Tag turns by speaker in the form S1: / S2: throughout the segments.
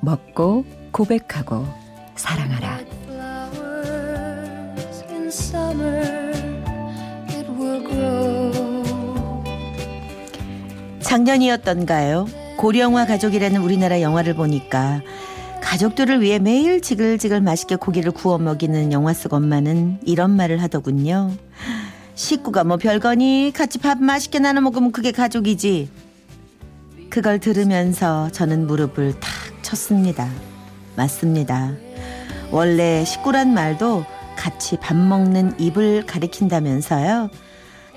S1: 먹고 고백하고 사랑하라
S2: 작년이었던가요? 고령화 가족이라는 우리나라 영화를 보니까 가족들을 위해 매일 지글지글 맛있게 고기를 구워 먹이는 영화 속 엄마는 이런 말을 하더군요. 식구가 뭐 별거니 같이 밥 맛있게 나눠 먹으면 그게 가족이지. 그걸 들으면서 저는 무릎을 탁 쳤습니다. 맞습니다. 원래 식구란 말도 같이 밥 먹는 입을 가리킨다면서요.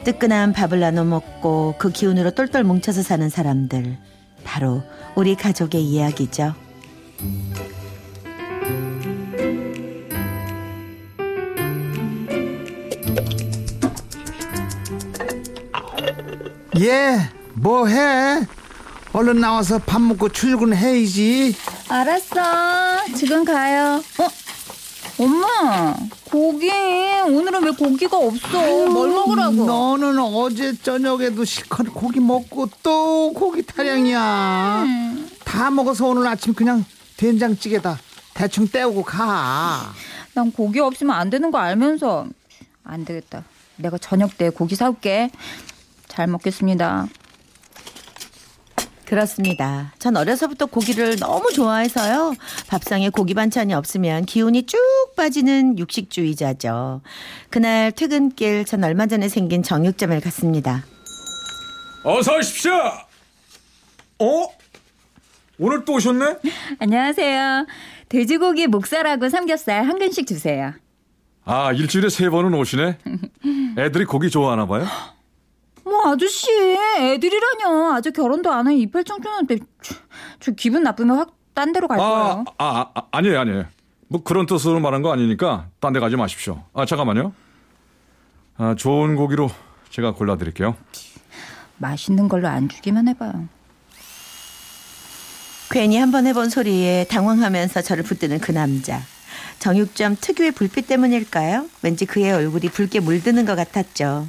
S2: 뜨끈한 밥을 나눠 먹고 그 기운으로 똘똘 뭉쳐서 사는 사람들. 바로 우리 가족의 이야기죠.
S3: 예, 뭐 해? 얼른 나와서 밥 먹고 출근해야지.
S1: 알았어 지금 가요 어? 엄마 고기 오늘은 왜 고기가 없어 뭘 먹으라고
S3: 너는 어제 저녁에도 실컷 고기 먹고 또 고기 타령이야.
S1: 음.
S3: 다 먹어서 오늘 아침 그냥 된장찌개다. 대충 때우고 가.
S1: 난 고기 없으면 안 되는 거 알면서 안 되겠다. 내가 저녁 때 고기 사올게. 잘 먹겠습니다.
S2: 그렇습니다. 전 어려서부터 고기를 너무 좋아해서요. 밥상에 고기 반찬이 없으면 기운이 쭉 빠지는 육식주의자죠. 그날 퇴근길 전 얼마 전에 생긴 정육점을 갔습니다.
S4: 어서 오십시오. 어? 오늘 또 오셨네?
S1: 안녕하세요. 돼지고기 목살하고 삼겹살 한 근씩 주세요.
S4: 아 일주일에 세 번은 오시네. 애들이 고기 좋아하나 봐요.
S1: 뭐 아저씨 애들이라뇨. 아직 결혼도 안 한 이팔 청춘한테 저, 저 기분 나쁘면 확 딴 데로 갈
S4: 아,
S1: 거예요.
S4: 아, 아 아 니에요 아니에요. 뭐 그런 뜻으로 말한 거 아니니까 딴 데 가지 마십시오. 아 잠깐만요. 아 좋은 고기로 제가 골라드릴게요.
S1: 맛있는 걸로 안 주기만 해봐요.
S2: 괜히 한 번 해본 소리에 당황하면서 저를 붙드는 그 남자. 정육점 특유의 불빛 때문일까요? 왠지 그의 얼굴이 붉게 물드는 것 같았죠.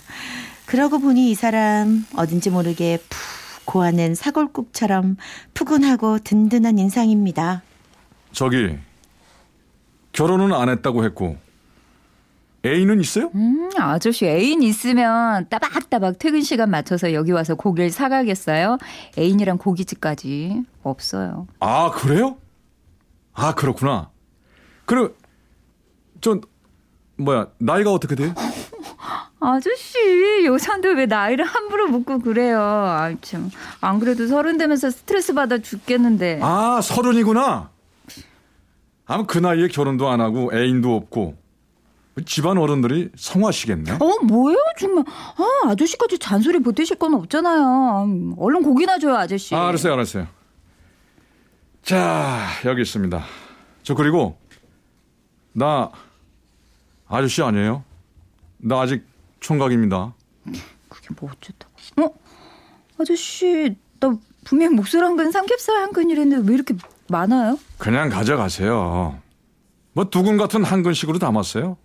S2: 그러고 보니 이 사람 어딘지 모르게 푹 고아낸 사골국처럼 푸근하고 든든한 인상입니다.
S4: 저기 결혼은 안 했다고 했고 애인은 있어요?
S1: 음, 아저씨 애인 있으면 따박따박 퇴근 시간 맞춰서 여기 와서 고기를 사가겠어요? 애인이랑 고깃집까지 없어요.
S4: 아 그래요? 아 그렇구나. 그럼 전 뭐야 나이가 어떻게 돼요?
S1: 아저씨 여산들 왜 나이를 함부로 묻고 그래요? 아 참. 안 그래도 서른 되면서 스트레스 받아 죽겠는데.
S4: 아 서른이구나. 아무 그 나이에 결혼도 안 하고 애인도 없고 집안 어른들이 성화시겠네.
S1: 어 뭐예요 정말? 아 아저씨까지 잔소리 보태실 건 없잖아요. 음, 얼른 고기나 줘요 아저씨.
S4: 아, 알았어요, 알았어요. 자, 여기 있습니다. 저 그리고 나 아저씨 아니에요? 나 아직 총각입니다.
S1: 그게 뭐 어쨌다고? 어 아저씨 나 분명 목소리 한근 삼겹살 한 근이랬는데 왜 이렇게 많아요?
S4: 그냥 가져가세요. 뭐 두근 같은 한 근씩으로 담았어요.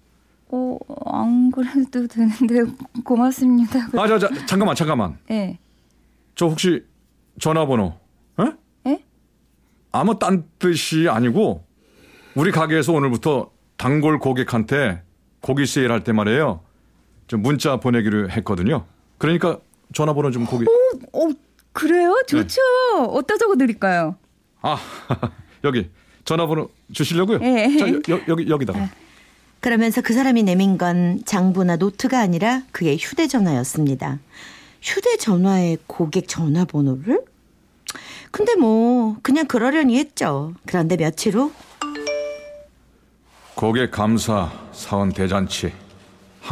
S1: 어 안 그래도 되는데 고맙습니다.
S4: 아, 자, 자, 잠깐만, 잠깐만.
S1: 예.
S4: 저 혹시 전화번호? 에?
S1: 에?
S4: 아무 딴 뜻이 아니고 우리 가게에서 오늘부터 단골 고객한테 고기 세일 할 때 말이에요. 저 문자 보내기로 했거든요. 그러니까 전화번호 좀 고기.
S1: 어 그래요? 좋죠. 어디다 적어 드릴까요?
S4: 아 여기 전화번호 주시려고요?
S1: 예.
S4: 자 여, 여, 여 기 여기다가.
S2: 그러면서 그 사람이 내민 건 장부나 노트가 아니라 그의 휴대전화였습니다. 휴대전화에 고객 전화번호를? 근데 뭐 그냥 그러려니 했죠. 그런데 며칠 후
S4: 고객 감사 사원 대잔치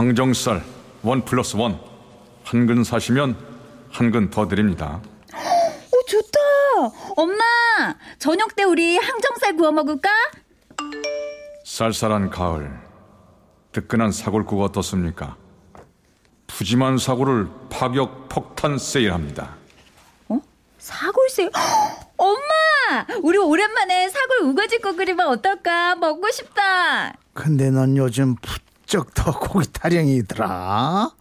S4: 항정살 원 플러스 원 한 근 사시면 한 근 더 드립니다.
S1: 어 좋다. 엄마 저녁 때 우리 항정살 구워 먹을까?
S4: 쌀쌀한 가을, 뜨끈한 사골국 어떻습니까? 푸짐한 사골을 파격 폭탄 세일합니다.
S1: 어? 사골새. 엄마! 우리 오랜만에 사골 우거지국 끓이면 어떨까? 먹고 싶다.
S3: 근데 넌 요즘 부쩍 더 고기 타령이더라.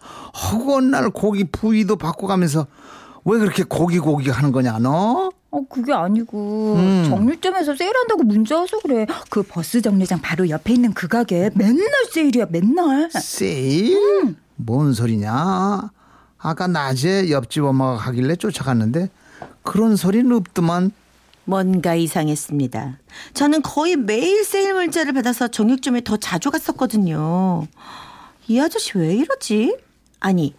S3: 허구한 날 고기 부위도 바꿔가면서 왜 그렇게 고기 고기 하는 거냐 너?
S1: 어, 그게 아니고
S3: 음.
S1: 정류점에서 세일한다고 문자 와서 그래. 그 버스 정류장 바로 옆에 있는 그 가게 맨날 세일이야, 맨날.
S3: 세일? 뭔 소리냐? 아까 낮에 옆집 엄마가 가길래 쫓아갔는데 그런 소리는 없더만.
S2: 뭔가 이상했습니다. 저는 거의 매일 세일 문자를 받아서 정육점에 더 자주 갔었거든요. 이 아저씨 왜 이러지? 아니,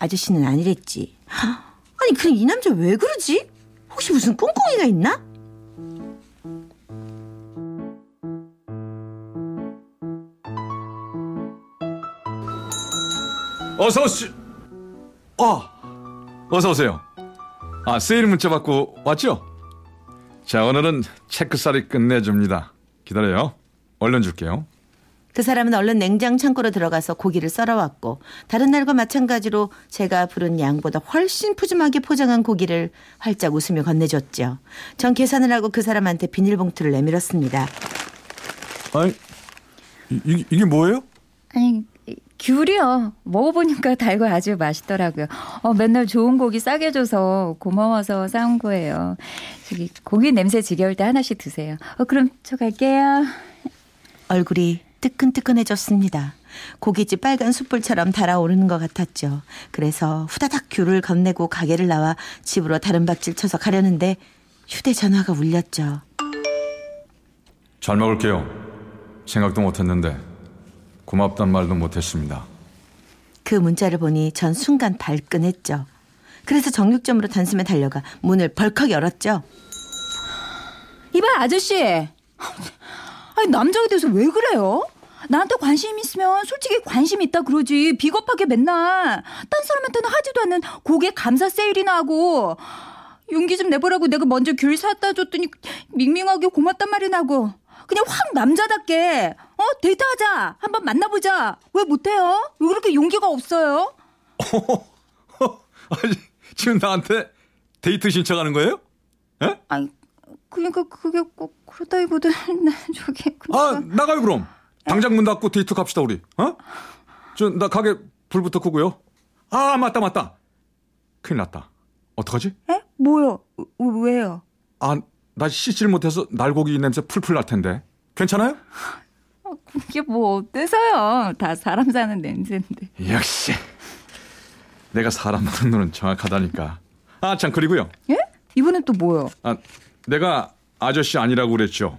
S2: 아저씨는 아니랬지. 아니, 그럼 이 남자 왜 그러지? 혹시 무슨 꿍꿍이가 있나?
S4: 어서 오시. 아, 어서 오세요. 아 세일 문자 받고 왔죠? 자 오늘은 체크살이 끝내줍니다. 기다려요. 얼른 줄게요.
S2: 그 사람은 얼른 냉장 창고로 들어가서 고기를 썰어왔고 다른 날과 마찬가지로 제가 부른 양보다 훨씬 푸짐하게 포장한 고기를 활짝 웃으며 건네줬죠. 전 계산을 하고 그 사람한테 비닐봉투를 내밀었습니다.
S4: 아니 이, 이, 이게 뭐예요?
S1: 아니, 귤이요. 먹어보니까 달고 아주 맛있더라고요. 어, 맨날 좋은 고기 싸게 줘서 고마워서 사온 거예요. 저기, 고기 냄새 지겨울 때 하나씩 드세요. 어, 그럼 저 갈게요.
S2: 얼굴이 뜨끈뜨끈해졌습니다. 고깃집 빨간 숯불처럼 달아오르는 것 같았죠. 그래서 후다닥 귤을 건네고 가게를 나와 집으로 다른 박질 쳐서 가려는데 휴대전화가 울렸죠.
S4: 잘 먹을게요. 생각도 못했는데 고맙단 말도 못했습니다.
S2: 그 문자를 보니 전 순간 발끈했죠. 그래서 정육점으로 단숨에 달려가 문을 벌컥 열었죠.
S1: 이봐, 아저씨. 아니, 남자가 돼서 왜 그래요? 나한테 관심 있으면 솔직히 관심 있다 그러지. 비겁하게 맨날. 딴 사람한테는 하지도 않는 고객 감사 세일이나 하고. 용기 좀 내보라고 내가 먼저 귤 사다 줬더니 밍밍하게 고맙단 말이나 하고. 그냥 확 남자답게. 어, 데이트하자. 한번 만나보자. 왜 못해요? 왜 그렇게 용기가 없어요?
S4: 아니, 지금 나한테 데이트 신청하는 거예요? 예?
S1: 아니, 그러니까 그게 꼭나 저기 그러니까.
S4: 아 나가요 그럼. 당장 문 닫고 데이트 갑시다 우리. 어? 저 나 가게 불부터 끄고요. 아 맞다 맞다. 큰일 났다. 어떡하지?
S1: 에? 뭐요? 왜- 왜요?
S4: 아 나 씻질 못해서 날고기 냄새 풀풀 날 텐데. 괜찮아요?
S1: 이게 뭐 어때서요? 다 사람 사는 냄새인데.
S4: 역시 내가 사람 보는 눈은 정확하다니까. 아 참 그리고요.
S1: 예? 이번엔 또 뭐요?
S4: 아 내가 아저씨 아니라고 그랬죠.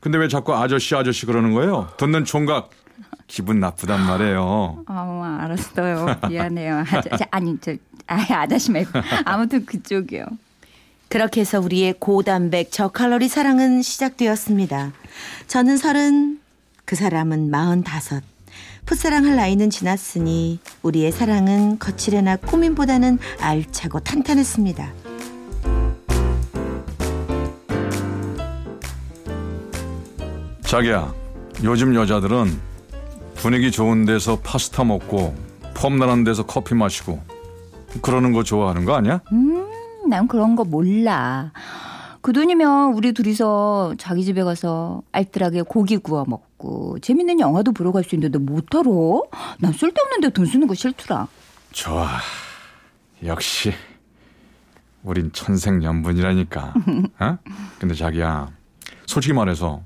S4: 근데 왜 자꾸 아저씨 아저씨 그러는 거예요? 듣는 총각 기분 나쁘단 말이에요.
S1: 아, 알았어요. 미안해요. 아저, 아니 저 아, 아저씨 말고 아무튼 그쪽이요.
S2: 그렇게 해서 우리의 고단백 저칼로리 사랑은 시작되었습니다. 저는 서른, 그 사람은 마흔다섯. 풋사랑할 나이는 지났으니 우리의 사랑은 거칠애나 꾸밈보다는 알차고 탄탄했습니다.
S4: 자기야, 요즘 여자들은 분위기 좋은 데서 파스타 먹고 폼나는 데서 커피 마시고 그러는 거 좋아하는 거 아니야?
S1: 난 그런 거 몰라. 그 돈이면 우리 둘이서 자기 집에 가서 알뜰하게 고기 구워 먹고 재밌는 영화도 보러 갈 수 있는데 못하러? 난 쓸데없는데 돈 쓰는 거 싫더라.
S4: 좋아. 역시 우린 천생연분이라니까. 어? 근데 자기야, 솔직히 말해서,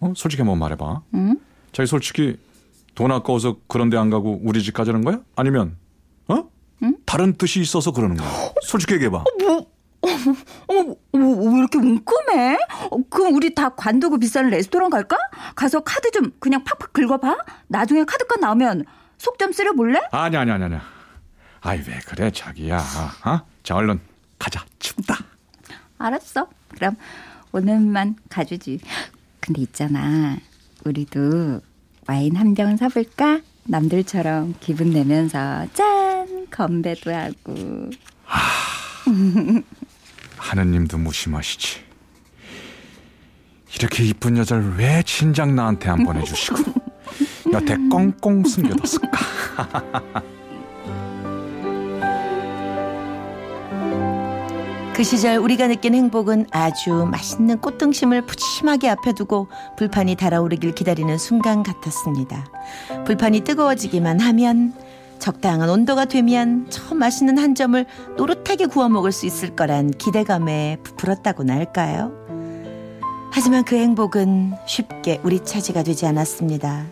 S4: 어? 솔직히 한번 말해봐.
S1: 응?
S4: 자기 솔직히 돈 아까워서 그런 데 안 가고 우리 집 가자는 거야? 아니면 어? 다른 뜻이 있어서 그러는 거야? 솔직히 얘기해봐.
S1: 어머, 어머, 왜 이렇게 웅큼해? 어, 그럼 우리 다 관두고 비싼 레스토랑 갈까? 가서 카드 좀 그냥 팍팍 긁어봐. 나중에 카드값 나오면 속 좀 쓰려볼래?
S4: 아니 아니 아니 아니. 아이 왜 그래 자기야. 어? 자 얼른 가자. 춥다.
S1: 알았어. 그럼 오늘만 가주지. 근데 있잖아. 우리도 와인 한 병 사볼까? 남들처럼 기분 내면서 짠 건배도 하고.
S4: 하느님도 무심하시지. 이렇게 이쁜 여자를 왜 진작 나한테 안 보내주시고 여태 꽁꽁 숨겨뒀을까?
S2: 그 시절 우리가 느낀 행복은 아주 맛있는 꽃등심을 푸짐하게 앞에 두고 불판이 달아오르길 기다리는 순간 같았습니다. 불판이 뜨거워지기만 하면 적당한 온도가 되면 저 맛있는 한 점을 노릇하게 구워 먹을 수 있을 거란 기대감에 부풀었다고나 할까요? 하지만 그 행복은 쉽게 우리 차지가 되지 않았습니다.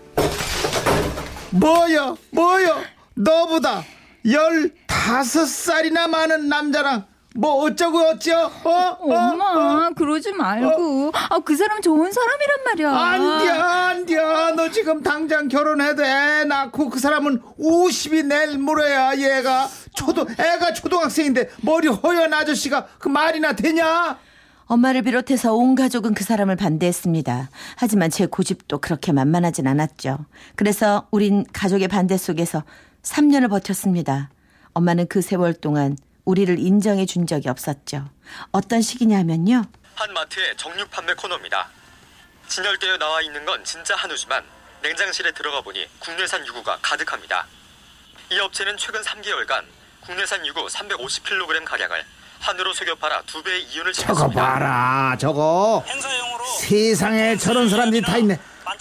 S3: 뭐여 뭐여 너보다 열다섯 살이나 많은 남자랑 뭐 어쩌고 어쩌 어? 어?
S1: 엄마 그러지 말고 아그 사람 좋은 사람이란 말이야.
S3: 안돼 안돼 너 지금 당장 결혼해도 애 낳고 그 사람은 50이 내일 모레야 얘가 초등 애가 초등학생인데 머리 허연 아저씨가 그 말이나 되냐
S2: 엄마를 비롯해서 온 가족은 그 사람을 반대했습니다. 하지만 제 고집도 그렇게 만만하진 않았죠. 그래서 우린 가족의 반대 속에서 3년을 버텼습니다. 엄마는 그 세월 동안 우리를 인정해 준 적이 없었죠. 어떤 시기냐면요.
S5: 한 마트의 정육 판매 코너입니다. 진열되어 나와 있는 건 진짜 한우지만 냉장실에 들어가 보니 국내산 유구가 가득합니다. 이 업체는 최근 3개월간 국내산 유구 350kg 가량을 한우로 속여 팔아 두 배의 이윤을
S3: 저거
S5: 챙겼습니다.
S3: 봐라 저거 세상에 저런 사람들이 다 있네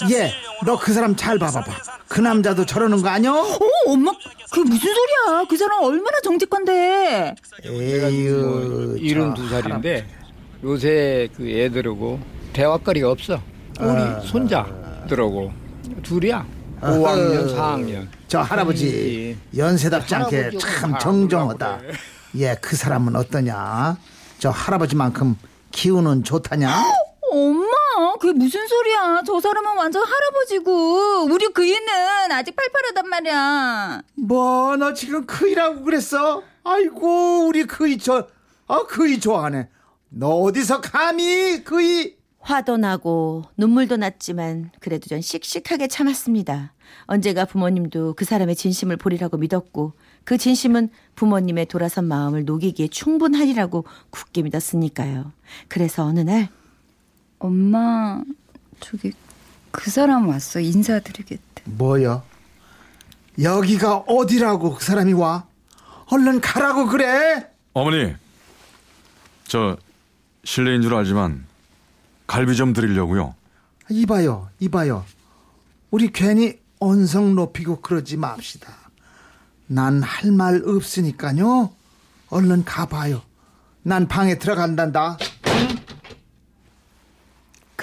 S3: 얘너그 사람 잘 봐봐봐 그 남자도 저러는 거 아니야?
S1: 어 엄마 그게 무슨 소리야? 그 사람 얼마나 정직한데.
S3: 에휴
S6: 일흔 두 살인데 요새 그 애들하고 대화거리가 없어. 우리 손자들하고 둘이야. 5학년, 4학년.
S3: 저 할아버지 연세답지 않게
S6: 참다
S3: 정정하다.
S6: 그래.
S3: 예, 그 사람은 어떠냐? 저 할아버지만큼 기운은 좋다냐?
S1: 엄마 그게 무슨 소리야? 저 사람은 완전 할아버지고 우리 그이는 아직 팔팔하단 말이야.
S3: 뭐, 너 지금 그이라고 그랬어? 아이고, 우리 그이 저, 어, 그이 좋아하네. 너 어디서 감히 그이?
S2: 화도 나고 눈물도 났지만 그래도 전 씩씩하게 참았습니다. 언제가 부모님도 그 사람의 진심을 보리라고 믿었고 그 진심은 부모님의 돌아선 마음을 녹이기에 충분하리라고 굳게 믿었으니까요. 그래서 어느 날
S1: 엄마 저기 그 사람 왔어 인사드리겠대.
S3: 뭐여? 여기가 어디라고 그 사람이 와? 얼른 가라고 그래?
S4: 어머니, 저 실례인 줄 알지만 갈비 좀 드리려고요.
S3: 이봐요, 이봐요. 우리 괜히 언성 높이고 그러지 맙시다. 난 할 말 없으니까요. 얼른 가봐요. 난 방에 들어간단다.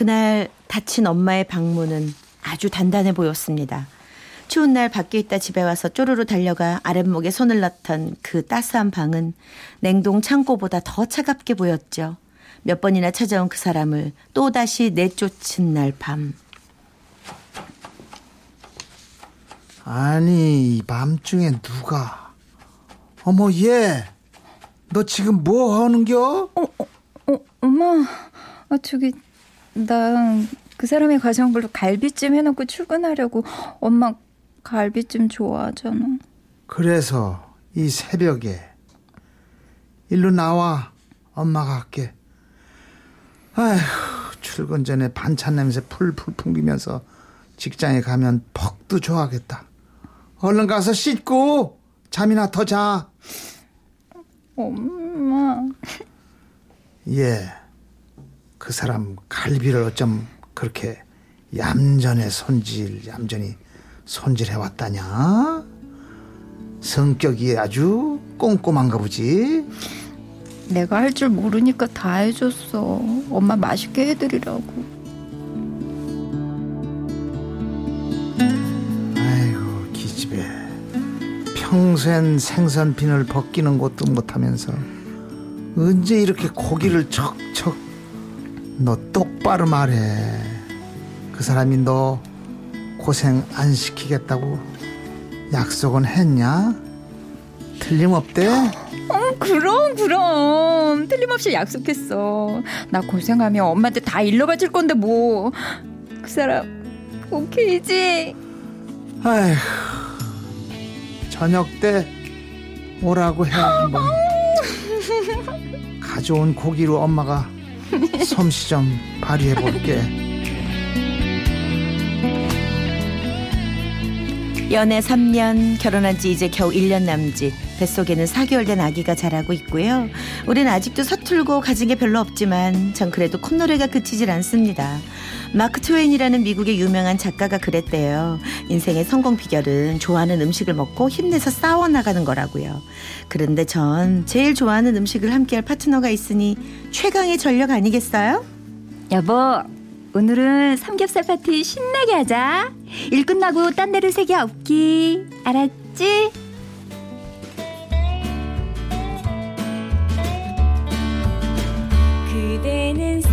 S2: 그날 다친 엄마의 방문은 아주 단단해 보였습니다. 추운 날 밖에 있다 집에 와서 쪼르르 달려가 아랫목에 손을 넣던 그 따스한 방은 냉동 창고보다 더 차갑게 보였죠. 몇 번이나 찾아온 그 사람을 또다시 내쫓은 날 밤.
S3: 아니, 이 밤중에 누가. 어머, 얘. 너 지금 뭐 하는겨?
S1: 어 엄마 아 저기 나 그 사람의 가정불로 갈비찜 해놓고 출근하려고 엄마 갈비찜 좋아하잖아.
S3: 그래서 이 새벽에 일로 나와. 엄마가 할게. 아휴 출근 전에 반찬 냄새 풀풀 풍기면서 직장에 가면 퍽도 좋아하겠다. 얼른 가서 씻고 잠이나 더 자.
S1: 엄마.
S3: 예. 그 사람 갈비를 어쩜 그렇게 얌전해 손질 얌전히 손질해 왔다냐? 성격이 아주 꼼꼼한가 보지.
S1: 내가 할 줄 모르니까 다 해줬어. 엄마 맛있게 해드리라고.
S3: 아이고 기집애. 평소엔 생선 비늘 벗기는 것도 못하면서 언제 이렇게 고기를 척척 너 똑바로 말해. 그 사람이 너 고생 안 시키겠다고 약속은 했냐? 틀림없대?
S1: 어, 그럼 그럼 틀림없이 약속했어. 나 고생하면 엄마한테 다 일러 바칠 건데 뭐. 그 사람 오케이지?
S3: 아휴 저녁 때 오라고 해 한번 가져온 고기로 엄마가 솜씨 좀 발휘해 볼게.
S2: 연애 3년, 결혼한 지 이제 겨우 1년 남짓. 뱃속에는 4개월 된 아기가 자라고 있고요. 우린 아직도 서툴고 가진 게 별로 없지만 전 그래도 콧노래가 그치질 않습니다. 마크 트웨인이라는 미국의 유명한 작가가 그랬대요. 인생의 성공 비결은 좋아하는 음식을 먹고 힘내서 싸워나가는 거라고요. 그런데 전 제일 좋아하는 음식을 함께할 파트너가 있으니 최강의 전력 아니겠어요?
S1: 여보, 오늘은 삼겹살 파티 신나게 하자. 일 끝나고 딴 데를 새기 없기. 알았지? 그대는 써